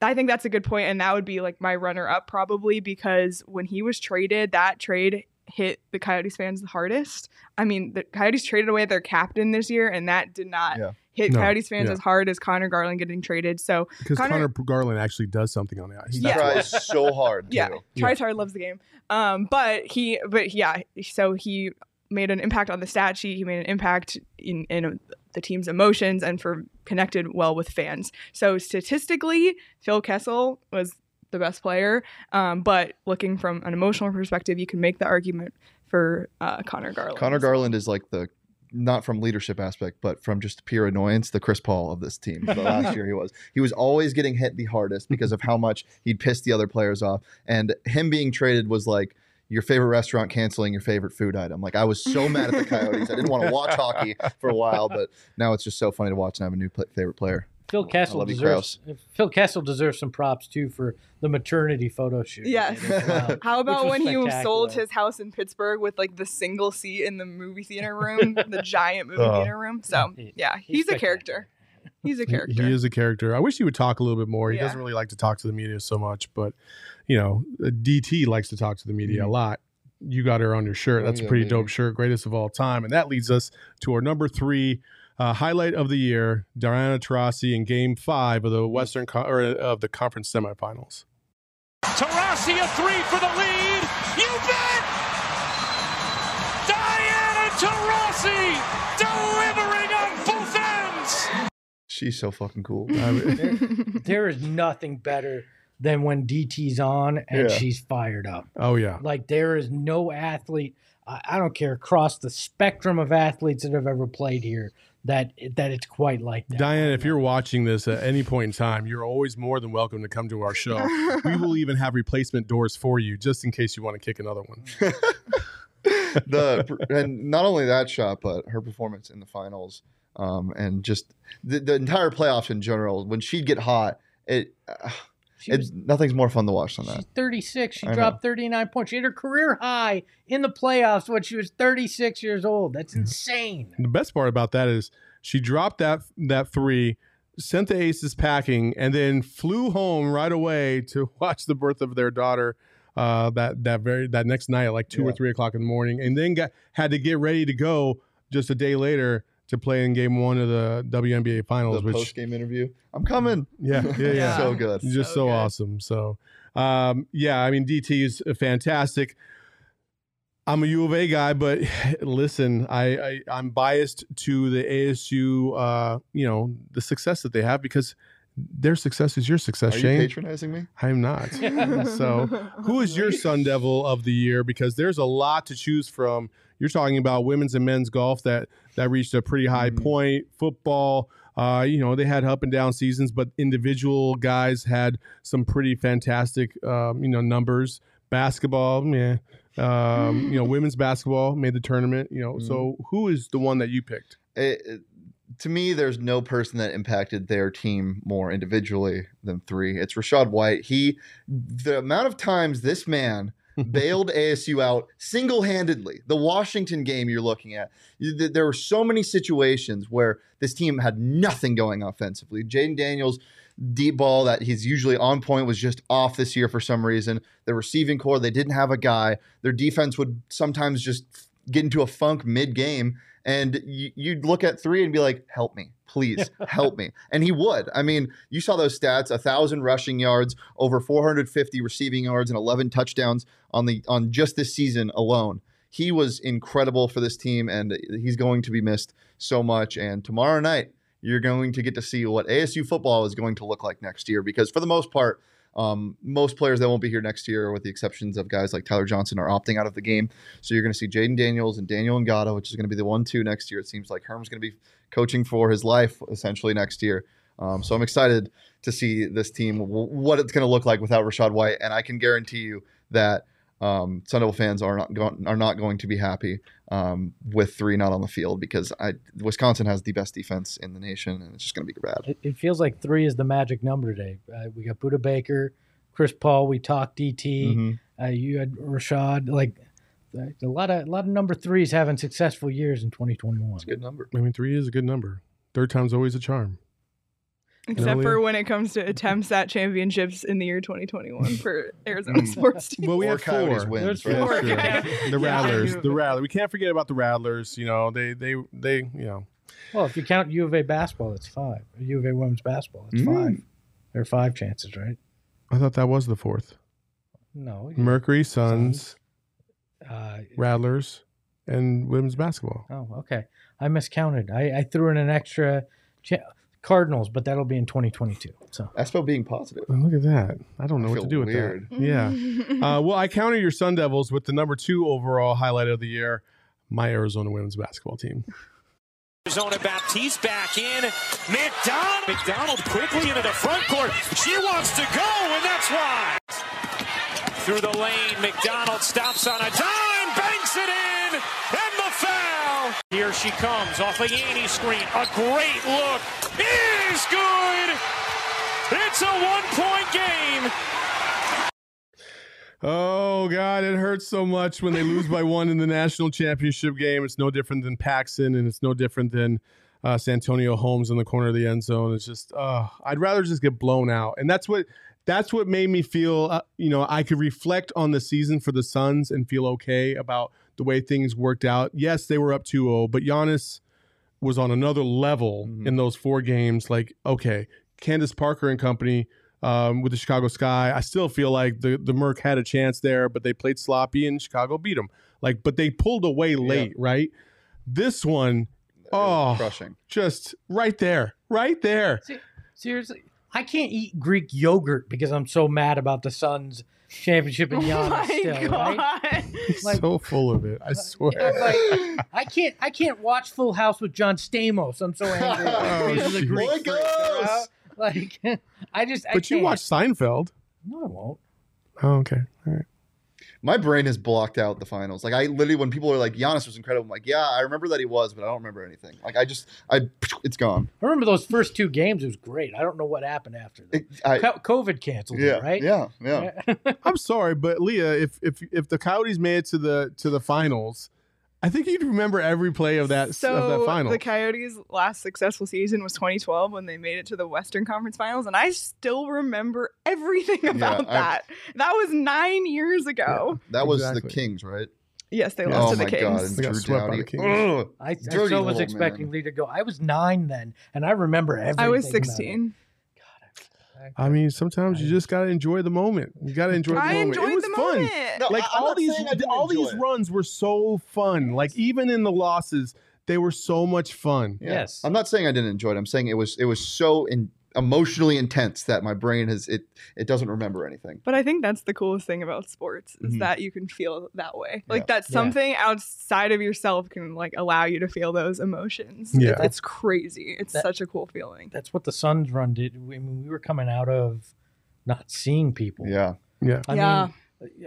I think that's a good point, and that would be like my runner up probably because when he was traded, that trade hit the Coyotes fans the hardest. I mean, the Coyotes traded away their captain this year, and that did not Yeah. Hit No, Coyotes fans yeah. as hard as Conor Garland getting traded. So Because Conor- Conor, Garland actually does something on the ice. He Yeah. tries so hard. yeah, too. tries hard, loves the game. Um, but he, but yeah, so he made an impact on the stat sheet. He made an impact in in the team's emotions and for connected well with fans. So statistically, Phil Kessel was the best player. Um, but looking from an emotional perspective, you can make the argument for uh, Conor Garland. Conor Garland is like the not from leadership aspect, but from just pure annoyance, the Chris Paul of this team. The last year he was. He was always getting hit the hardest because of how much he'd pissed the other players off. And him being traded was like your favorite restaurant canceling your favorite food item. Like I was so mad at the Coyotes. I didn't want to watch hockey for a while, but now it's just so funny to watch and I have a new favorite player. Phil I Kessel love you, deserves Phil Kessel deserves some props too for the maternity photo shoot. Yes. did How about when he sold his house in Pittsburgh with like the single seat in the movie theater room, the giant movie Oh. theater room? So yeah, he's he's, a character. He's a character. He is a character. I wish he would talk a little bit more. He Yeah. doesn't really like to talk to the media so much, but you know, uh, DT likes to talk to the media a lot. You got her on your shirt. Mm-hmm. Oh, That's a pretty dope shirt, greatest of all time. And that leads us to our number three uh, highlight of the year: Diana Taurasi in Game Five of the Western Con- or uh, of the conference semifinals. Taurasi a three for the lead. You bet! Diana Taurasi delivering on both ends. She's so fucking cool. I mean, There is nothing better than when DT's on and Yeah. she's fired up. oh yeah, Like there is no athlete, I, I don't care across the spectrum of athletes that have ever played here that that it's quite like that. Diane, if you're watching this at any point in time, you're always more than welcome to come to our show. we will even have replacement doors for you, just in case you want to kick another one. the and not only that shot, but her performance in the finals, um, and just the, the entire playoffs in general. When she'd get hot, it, uh, She it's was- nothing's more fun to watch than She's that. 36. She I know. dropped 39 points. She hit her career high in the playoffs when she was 36 years old. That's insane. The best part about that is she dropped that that three, sent the aces packing, and then flew home right away to watch the birth of their daughter. Uh, that that very that next night at like two or three o'clock in the morning, and then got had to get ready to go just a day later to play in Game One of the WNBA Finals. The which post game interview, I'm coming. yeah, yeah, yeah, so good. just So so, good. awesome. So, um, yeah, I mean, DT is fantastic. I'm a U of A guy, but listen, I, I I'm biased to the ASU, uh, you know, the success that they have because their success is your success, Are you patronizing me? I'm not. so, who is your Sun Devil of the year? Because there's a lot to choose from. You're talking about women's and men's golf that that reached a pretty high Mhm. point. Football, uh, you know, they had up and down seasons, but individual guys had some pretty fantastic, um, you know, numbers. Basketball, yeah, um, you know, women's basketball made the tournament. You know, so who is the one that you picked? It, it- to me, there's no person that impacted their team more individually than three. It's Rachaad White. He, the amount of times this man bailed ASU out single handedly. The Washington game you're looking at, there were so many situations where this team had nothing going offensively. Jayden Daniels. Deep ball that he's usually on point was just off this year for some reason. The receiving core, they didn't have a guy. Their defense would sometimes just get into a funk mid game, and you'd look at three and be like, "Help me, please, help me," and he would. I mean, you saw those stats: a thousand rushing yards, over 450 receiving yards, and 11 touchdowns on the on just this season alone. He was incredible for this team, and he's going to be missed so much. And tomorrow night, you're going to get to see what ASU football is going to look like next year, because for the most part. Um, most players that won't be here next year, with the exceptions of guys like Tyler Johnson, are opting out of the game. So you're going to see Jayden Daniels and Daniyel Ngata, which is going to be the one-two next year. It seems like Herm's going to be coaching for his life essentially next year. Um, so I'm excited to see this team, what it's going to look like without Rachaad White, and I can guarantee you that um, Sun Devil fans are not go- are not going to be happy um, with three not on the field because I, Wisconsin has the best defense in the nation, and it's just going to be bad. It, it feels like three is the magic number today. Uh, we got Budda Baker, Chris Paul. We talked DT. Mhm. Uh, you had Rachaad. Like a lot of a lot of number threes having successful years in 2021. It's a good number. I mean, three is a good number. Third time's always a charm. Except Leah? for when it comes to attempts at championships in the year 2021 for Arizona sports teams. Well, we Four had four. wins, right? that's true. Okay. The Rattlers, the Rattlers. We can't forget about the Rattlers. You know, they, they, they. You know, Well, if you count U of A basketball, it's five. Or U of A women's basketball, it's Mm. five. There are five chances, right? I thought that was the fourth. No. Mercury, Suns, Uh, Rattlers, and women's basketball. oh, okay. I miscounted. I, I threw in an extra cha- Cardinals, but that'll be in 2022. So That's about being positive. Oh, look at that. I don't know I what to feel do with weird. that. Yeah. Uh, well, I counter your Sun Devils with the number two overall highlight of the year, my Arizona women's basketball team. Arizona Baptiste back in. McDonald. McDonald quickly into the front court. She wants to go, and that's why. Through the lane, McDonald stops on a dime, banks it in, and the foul. Here she comes off a Yanni screen. A great look is good. It's a one-point game. Oh God, it hurts so much when they lose by one in the national championship game. It's no different than Paxson, and it's no different than uh, Santonio Holmes in the corner of the end zone. It's just, uh, I'd rather just get blown out, and that's what that's what made me feel. Uh, you know, I could reflect on the season for the Suns and feel okay about the way things worked out. Yes, they were up 2-0, but Giannis was on another level in those four games. Like, okay, Candace Parker and company um, with the Chicago Sky. I still feel like the the Merc had a chance there, but they played sloppy and Chicago beat them. Like, but they pulled away late, right? This one, oh, Crushing. just right there, right there. Se- seriously, I can't eat Greek yogurt because I'm so mad about the Suns championship and oh Giannis my still. god. Right? Like- so full of it. I swear. Like, I can't I can't watch Full House with John Stamos. I'm so angry Oh, the. Greek Boy freak, you know? goes. Like I just I but you can't. watch Seinfeld. No, I won't. Oh, okay. All right. My brain has blocked out the finals. Like I literally, when people are like, "Giannis was incredible," I'm like, "Yeah, I remember that he was, but I don't remember anything." Like I just, I, it's gone. I remember those first two games. It was great. I don't know what happened after that. It, I, COVID canceled yeah, it, right? yeah, yeah. I'm sorry, but Leah, if if if the Coyotes made it to the to the finals, I think you'd remember every play of that so of that final. the Coyotes' last successful season was 2012 when they made it to the Western Conference Finals, and I still remember everything about I- that. that was nine years ago. That was Exactly. the Kings, right? Yes, they Yeah. lost oh to the Kings. god, and They got Drew swept by Doughty. the Kings. Ugh. I, I Dirty still was expecting man. Lee to go. I was nine then, and I remember everything. I was about it. 16. I mean, sometimes you just gotta enjoy the moment. You gotta enjoy the I moment. enjoyed it was the fun. No, like I- all these saying I didn't all these it. runs were so fun. Like even in the losses, they were so much fun. Yeah. Yes. I'm not saying I didn't enjoy it. I'm saying it was it was so in, emotionally intense that my brain has it it doesn't remember anything. But I think that's the coolest thing about sports is Mhm. that you can feel that way. Like Yeah. that Yeah. something outside of yourself can like allow you to feel those emotions. Yeah. It's, it's crazy. It's That- such a cool feeling. That's what the Suns run did. I mean, we were coming out of not seeing people. Yeah. Yeah. I Yeah. mean,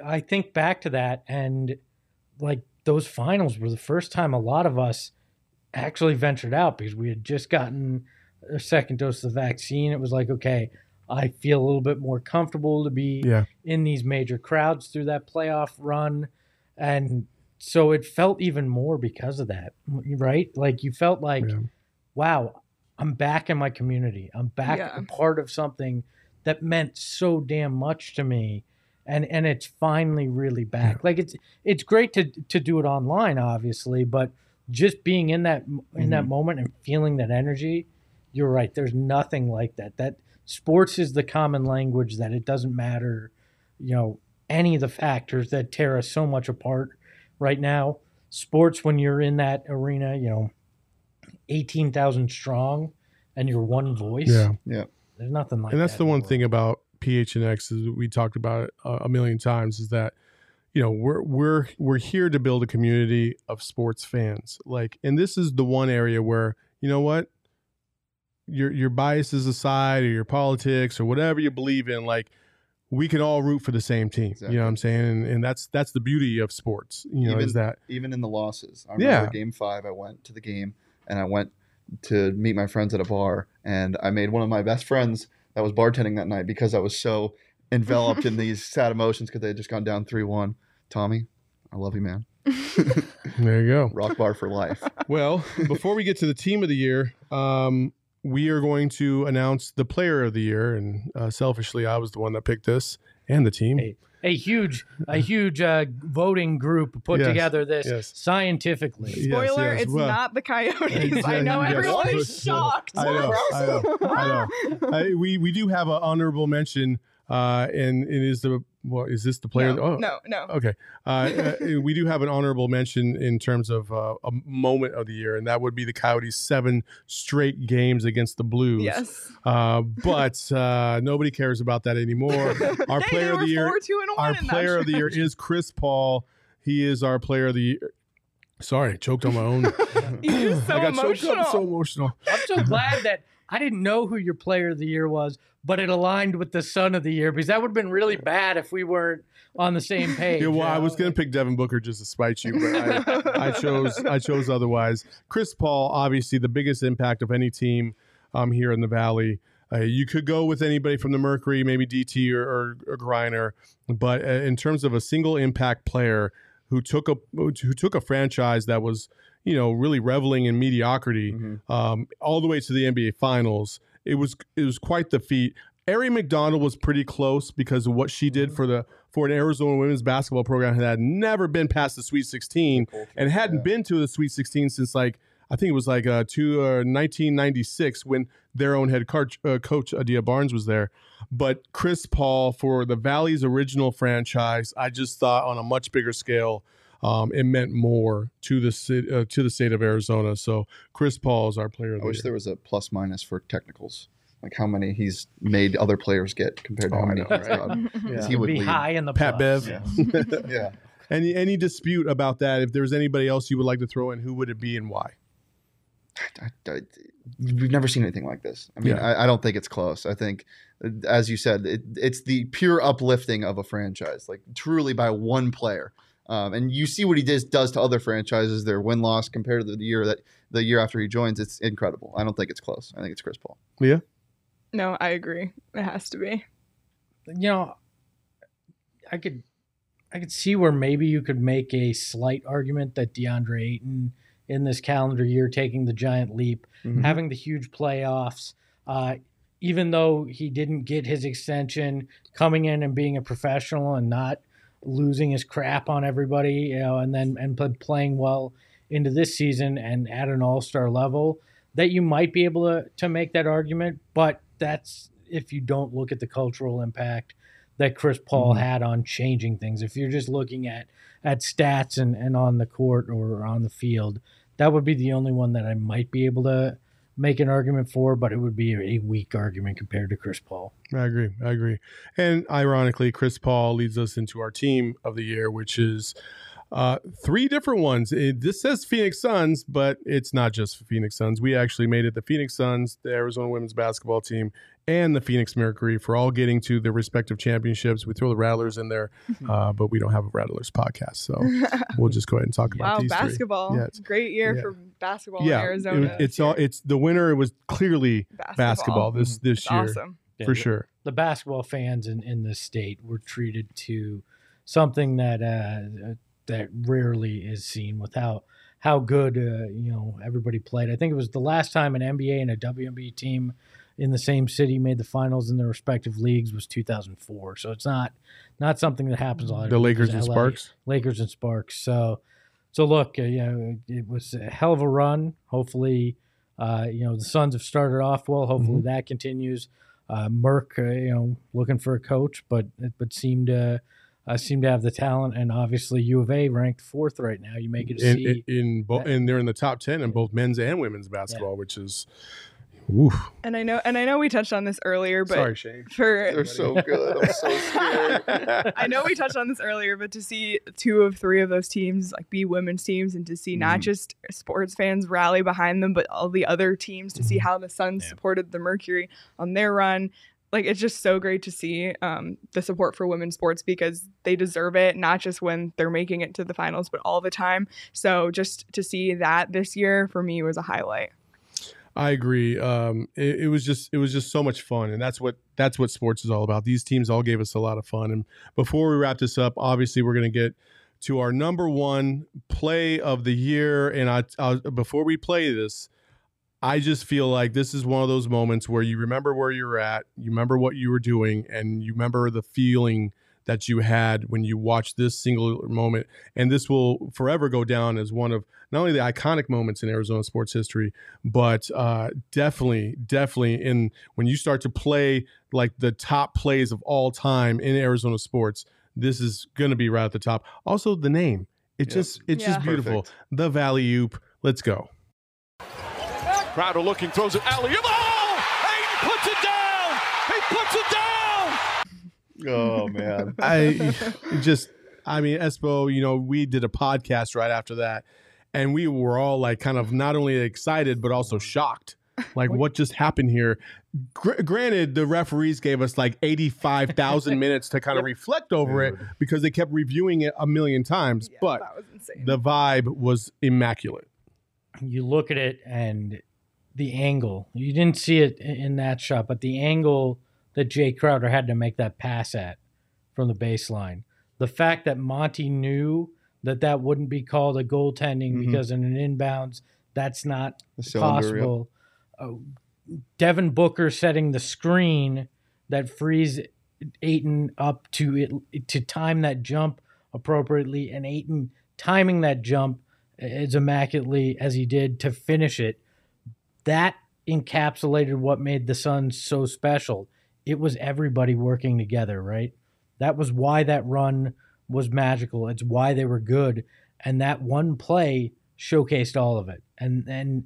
I think back to that, and like those finals were the first time a lot of us actually ventured out because we had just gotten a second dose of the vaccine. It was like, okay, I feel a little bit more comfortable to be Yeah. in these major crowds through that playoff run. And so it felt even more because of that, right? Like you felt like, Yeah. wow, I'm back in my community. I'm back Yeah. a part of something that meant so damn much to me. And and it's finally really back. Yeah. Like it's it's great to to do it online, obviously, but just being in that in mm-hmm. that moment and feeling that energy, you're right. There's nothing like that. That sports is the common language that it doesn't matter, you know, any of the factors that tear us so much apart right now. Sports, when you're in that arena, you know, eighteen thousand strong, and you're one voice. Yeah, yeah. There's nothing like. That. And that's that the one thing about PHNX is we talked about it uh, a million times is that you know we're we're we're here to build a community of sports fans like and this is the one area where you know what your your biases aside or your politics or whatever you believe in like we can all root for the same team exactly. you know what i'm saying and, and, that's that's the beauty of sports you know even, is that even in the losses i remember yeah. game five i went to the game and i went to meet my friends at a bar and i made one of my best friends that was bartending that night because i was so enveloped in these sad emotions because they had just gone down 3 1. Tommy, I love you, man. there you go. Rock bar for life. Well, before we get to the team of the year, um, we are going to announce the player of the year. And uh, selfishly, I was the one that picked this and the team. A, a huge, a huge uh, voting group put yes, together this yes. scientifically. Spoiler: yes, It's well, not the Coyotes. I know everyone is shocked. I know. I know. I know. I, we we do have an honorable mention uh, and it is the well, is this the player? No, oh, no, no. Okay, uh, uh, we do have an honorable mention in terms of uh, a moment of the year, and that would be the Coyotes' seven straight games against the Blues. Yes, uh, but uh, nobody cares about that anymore. Our player of the year, our player of the year is Chris Paul. He is our player of the year. Sorry, I choked on my own. You're so I got emotional. choked up. So emotional. I'm so glad that I didn't know who your player of the year was, but it aligned with the son of the year because that would have been really bad if we weren't on the same page. Yeah, well, I was going to pick Devin Booker just to spite you, but I, I, chose I chose otherwise. Chris Paul, obviously the biggest impact of any team um, here in the Valley. Uh, you could go with anybody from the Mercury, maybe DT or, or, or Griner, but uh, in terms of a single impact player who took a who took a franchise that was you know really reveling in mediocrity mm-hmm. um, all the way to the NBA Finals. It was it was quite the feat. Aari McDonald was pretty close because of what she did mm-hmm. for the for an Arizona women's basketball program that had never been past the Sweet 16 and hadn't yeah. been to the Sweet 16 since like I think it was like uh, uh, 1996 when their own head coach, uh, coach Adia Barnes was there. But Chris Paul for the Valley's original franchise, I just thought on a much bigger scale um, it meant more to the city, uh, to the state of Arizona. So Chris Paul is our player. I wish year. there was a plus minus for technicals, like how many he's made other players get compared to oh, how many he's yeah. He would be lead. high in the Pat plus. Bev. Yeah. yeah. Any any dispute about that? If there's anybody else you would like to throw in, who would it be and why? I, I, we've never seen anything like this. I mean, yeah. I, I, don't think it's close. I think, as you said, it, it's the pure uplifting of a franchise, like truly by one player. Um, and you see what he does does to other franchises, their win loss compared to the year that the year after he joins. It's incredible. I don't think it's close. I think it's Chris Paul. Yeah. No, I agree. It has to be. You know, I could, I could see where maybe you could make a slight argument that DeAndre Ayton in this calendar year taking the giant leap, mm-hmm. having the huge playoffs. Uh, even though he didn't get his extension, coming in and being a professional and not losing his crap on everybody, you know, and then and playing well into this season and at an all star level, that you might be able to to make that argument. But that's if you don't look at the cultural impact that Chris Paul mm-hmm. had on changing things. If you're just looking at at stats and, and on the court or on the field, that would be the only one that I might be able to make an argument for, but it would be a weak argument compared to Chris Paul. I agree. I agree. And ironically, Chris Paul leads us into our team of the year, which is uh, three different ones. It, this says Phoenix Suns, but it's not just Phoenix Suns. We actually made it the Phoenix Suns, the Arizona women's basketball team, and the Phoenix Mercury for all getting to their respective championships. We throw the Rattlers in there, uh, but we don't have a Rattlers podcast, so we'll just go ahead and talk about wow, these basketball. Three. Yeah, it's a great year yeah. for basketball yeah, in Arizona. It, it's all. It's the winner. It was clearly basketball, basketball this mm-hmm. this it's year. Awesome. For sure. The basketball fans in, in the state were treated to something that uh, that rarely is seen without how how good uh, you know everybody played. I think it was the last time an NBA and a WNBA team in the same city made the finals in their respective leagues was 2004. So it's not not something that happens a lot. The Lakers and LA Sparks? Lakers and Sparks. So so look, uh, you know, it was a hell of a run. Hopefully, uh, you know, the Suns have started off well. Hopefully that continues. Uh, Merck, uh, you know, looking for a coach, but but seemed to uh, seemed to have the talent, and obviously U of A ranked fourth right now. You make it in, in, in bo- and they're in the top 10 in both men's and women's basketball, which is oof. And I know, and I know we touched on this earlier, but Sorry, Shane. for They're so good. I'm so scared. I know we touched on this earlier, but to see two of three of those teams like be women's teams, and to see not Mhm. just sports fans rally behind them, but all the other teams to see how the Suns supported the Mercury on their run, like it's just so great to see um, the support for women's sports because they deserve it, not just when they're making it to the finals, but all the time. So just to see that this year for me was a highlight. I agree. Um, it, it was just it was just so much fun, and that's what that's what sports is all about. These teams all gave us a lot of fun. And before we wrap this up, obviously we're going to get to our number one play of the year. And I, I before we play this, I just feel like this is one of those moments where you remember where you're at, you remember what you were doing, and you remember the feeling that you had when you watched this single moment. And this will forever go down as one of not only the iconic moments in Arizona sports history, but uh, definitely, definitely in when you start to play like the top plays of all time in Arizona sports. This is going to be right at the top. Also, the name. It Yep. just it's Yeah. just beautiful. Perfect. The Valley Oop. Let's go. Crowder looking, throws it alley. Oh! Ayton puts it down! He puts it down! Oh man. I just I mean Espo, you know, we did a podcast right after that and we were all like kind of not only excited but also shocked. Like what just happened here? Gr- granted, the referees gave us like 85,000 minutes to kind of reflect over it because they kept reviewing it a million times, Yeah, but that was insane. the vibe was immaculate. you look at it and the angle you didn't see it in that shot but the angle that jay crowder had to make that pass at from the baseline the fact that monty knew that that wouldn't be called a goaltending Mhm. because in an inbounds that's not The cylinder, yep. possible uh, devin booker setting the screen that frees Ayton up to it to time that jump appropriately and Ayton timing that jump as immaculately as he did to finish it, that encapsulated what made the Suns so special. It was everybody working together, right? That was why that run was magical. It's why they were good, and that one play showcased all of it. And and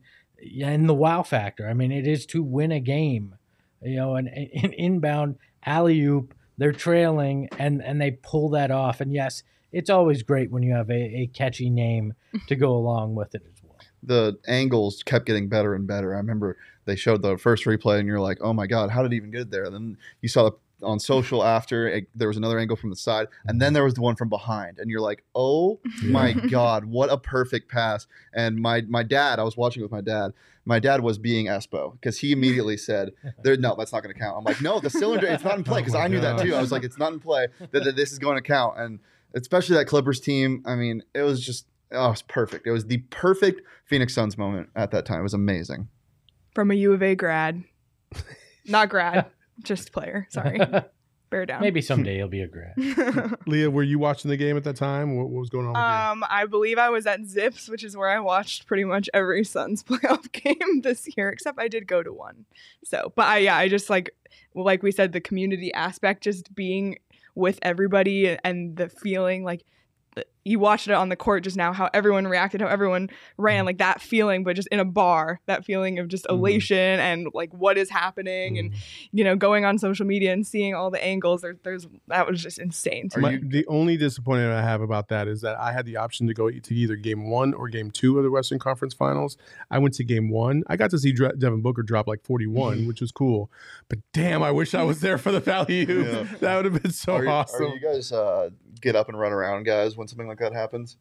and the wow factor. I mean, it is to win a game. You know, an, an inbound alley oop. They're trailing, and and they pull that off. And yes, it's always great when you have a, a catchy name to go along with it as well. the angles kept getting better and better. I remember they showed the first replay, and you're like, "Oh my god, how did he even get there?" then you saw the on social after it, there was another angle from the side, and then mm-hmm. there was the one from behind, and you're like, "Oh my god, what a perfect pass!" And my my dad, I was watching with my dad. My dad was being Espo because he immediately said, "There, no, that's not going to count." I'm like, "No, the cylinder, it's not in play." Oh Because my I knew that too. I was like, "It's not in play. That, that this is going to count." And especially that Clippers team. I mean, it was just oh, it was perfect. It was the perfect Phoenix Suns moment at that time. It was amazing. From a U of A grad, not grad, just player. Sorry, bear down. Maybe someday he'll be a grad. Leah, were you watching the game at that time? What, what was going on with Um, I believe I was at Zips, which is where I watched pretty much every Suns playoff game this year, except I did go to one. So, but I, yeah, I just like, like we said, the community aspect, just being with everybody and the feeling like th- you watched it on the court just now, how everyone reacted, how everyone ran, like that feeling, but just in a bar, that feeling of just Mhm. elation and like what is happening, and you know, going on social media and seeing all the angles. There, there's that was just insane. to Are you- the only disappointment I have about that is that I had the option to go to either game one or game two of the Western Conference Finals. I went to game one. I got to see Dre- Devin Booker drop like 41, which was cool. But damn, I wish I was there for the value. Yeah. That would have been so are, you- awesome. are you guys uh, get up and run around, guys, when something like that happens?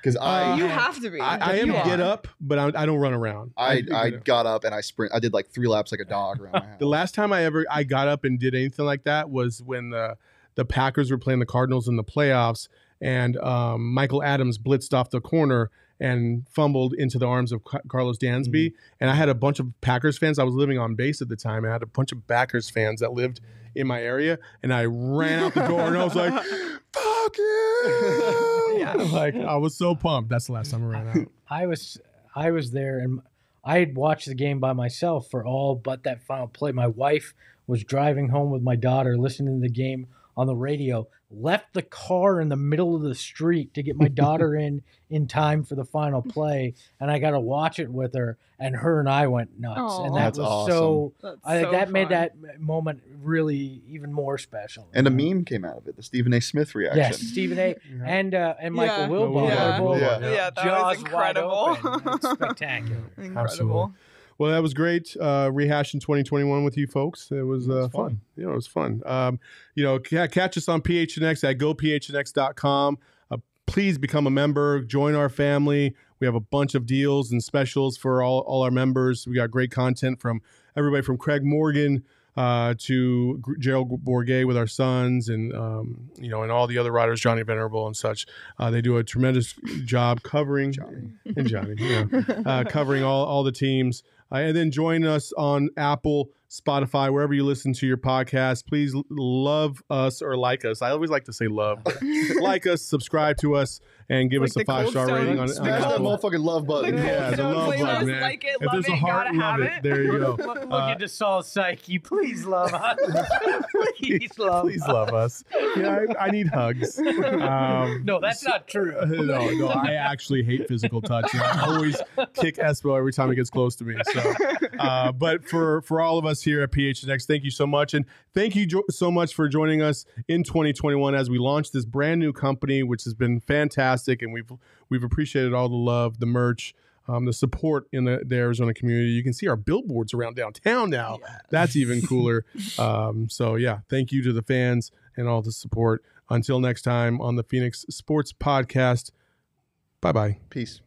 Because I, Uh, you have to be. I, I am You get are. up, but I, I don't run around. I, do I got up and I sprint. I did like three laps like a dog around my house. The last time I ever I got up and did anything like that was when the the Packers were playing the Cardinals in the playoffs, and um, Michael Adams blitzed off the corner, and fumbled into the arms of Karlos Dansby. And I had a bunch of Packers fans. I was living on base at the time. And I had a bunch of Packers fans that lived in my area. And I ran out the door and I was like, fuck you. Yeah. Like, I was so pumped. That's the last time I ran out. I was I was there and I had watched the game by myself for all but that final play. My wife was driving home with my daughter, listening to the game on the radio. Left the car in the middle of the street to get my daughter in in time for the final play, and I got to watch it with her. And her and I went nuts, Aw. and that That's was awesome. so. That's I think so that made that moment really even more special. And a meme came out of it, the Stephen A. Smith reaction. Yes, Stephen A. and uh, and Michael Yeah. Wilbon. Yeah. were Yeah. Yeah, that was jaws wide incredible. open. Spectacular. Incredible. Well, that was great. Uh, rehashing 2021 with you folks. It was, It was uh, fun. fun. You know, it was fun. Um, you know, ca- catch us on PHNX at gophnx.com. Uh, please become a member, join our family. We have a bunch of deals and specials for all, all our members. We got great content from everybody from Craig Morgan uh, to G- Gerald Bourguet with our Suns and, um, you know, and all the other riders, Johnny Venerable and such. Uh, they do a tremendous job covering Johnny. and Johnny, yeah, uh, covering all, all the teams. Uh, and then join us on Apple, Spotify, wherever you listen to your podcast. Please love us or like us. I always like to say love. like us, subscribe to us, and give Like us a five Cold star rating on, on Stone- Smash that motherfucking love button. The Yeah, the love playlist, button, man. like it, if love there's a heart, gotta love have it. it. There you go. Look, look Uh, into Saul Psyche. Please love us. Please love Please love us. Yeah, I, I need hugs. Um, No, that's not true. No, no, I actually hate physical touch. and I always kick Espo every time he gets close to me. So, uh, but for for all of us here at PHNX, thank you so much, and thank you jo- so much for joining us in 2021 as we launch this brand new company, which has been fantastic, and we've we've appreciated all the love, the merch. Um, the support in the, the Arizona community. You can see our billboards around downtown now. That's even cooler. Um, so, yeah, thank you to the fans and all the support. Until next time on the Phoenix Sports Podcast, bye bye. Peace.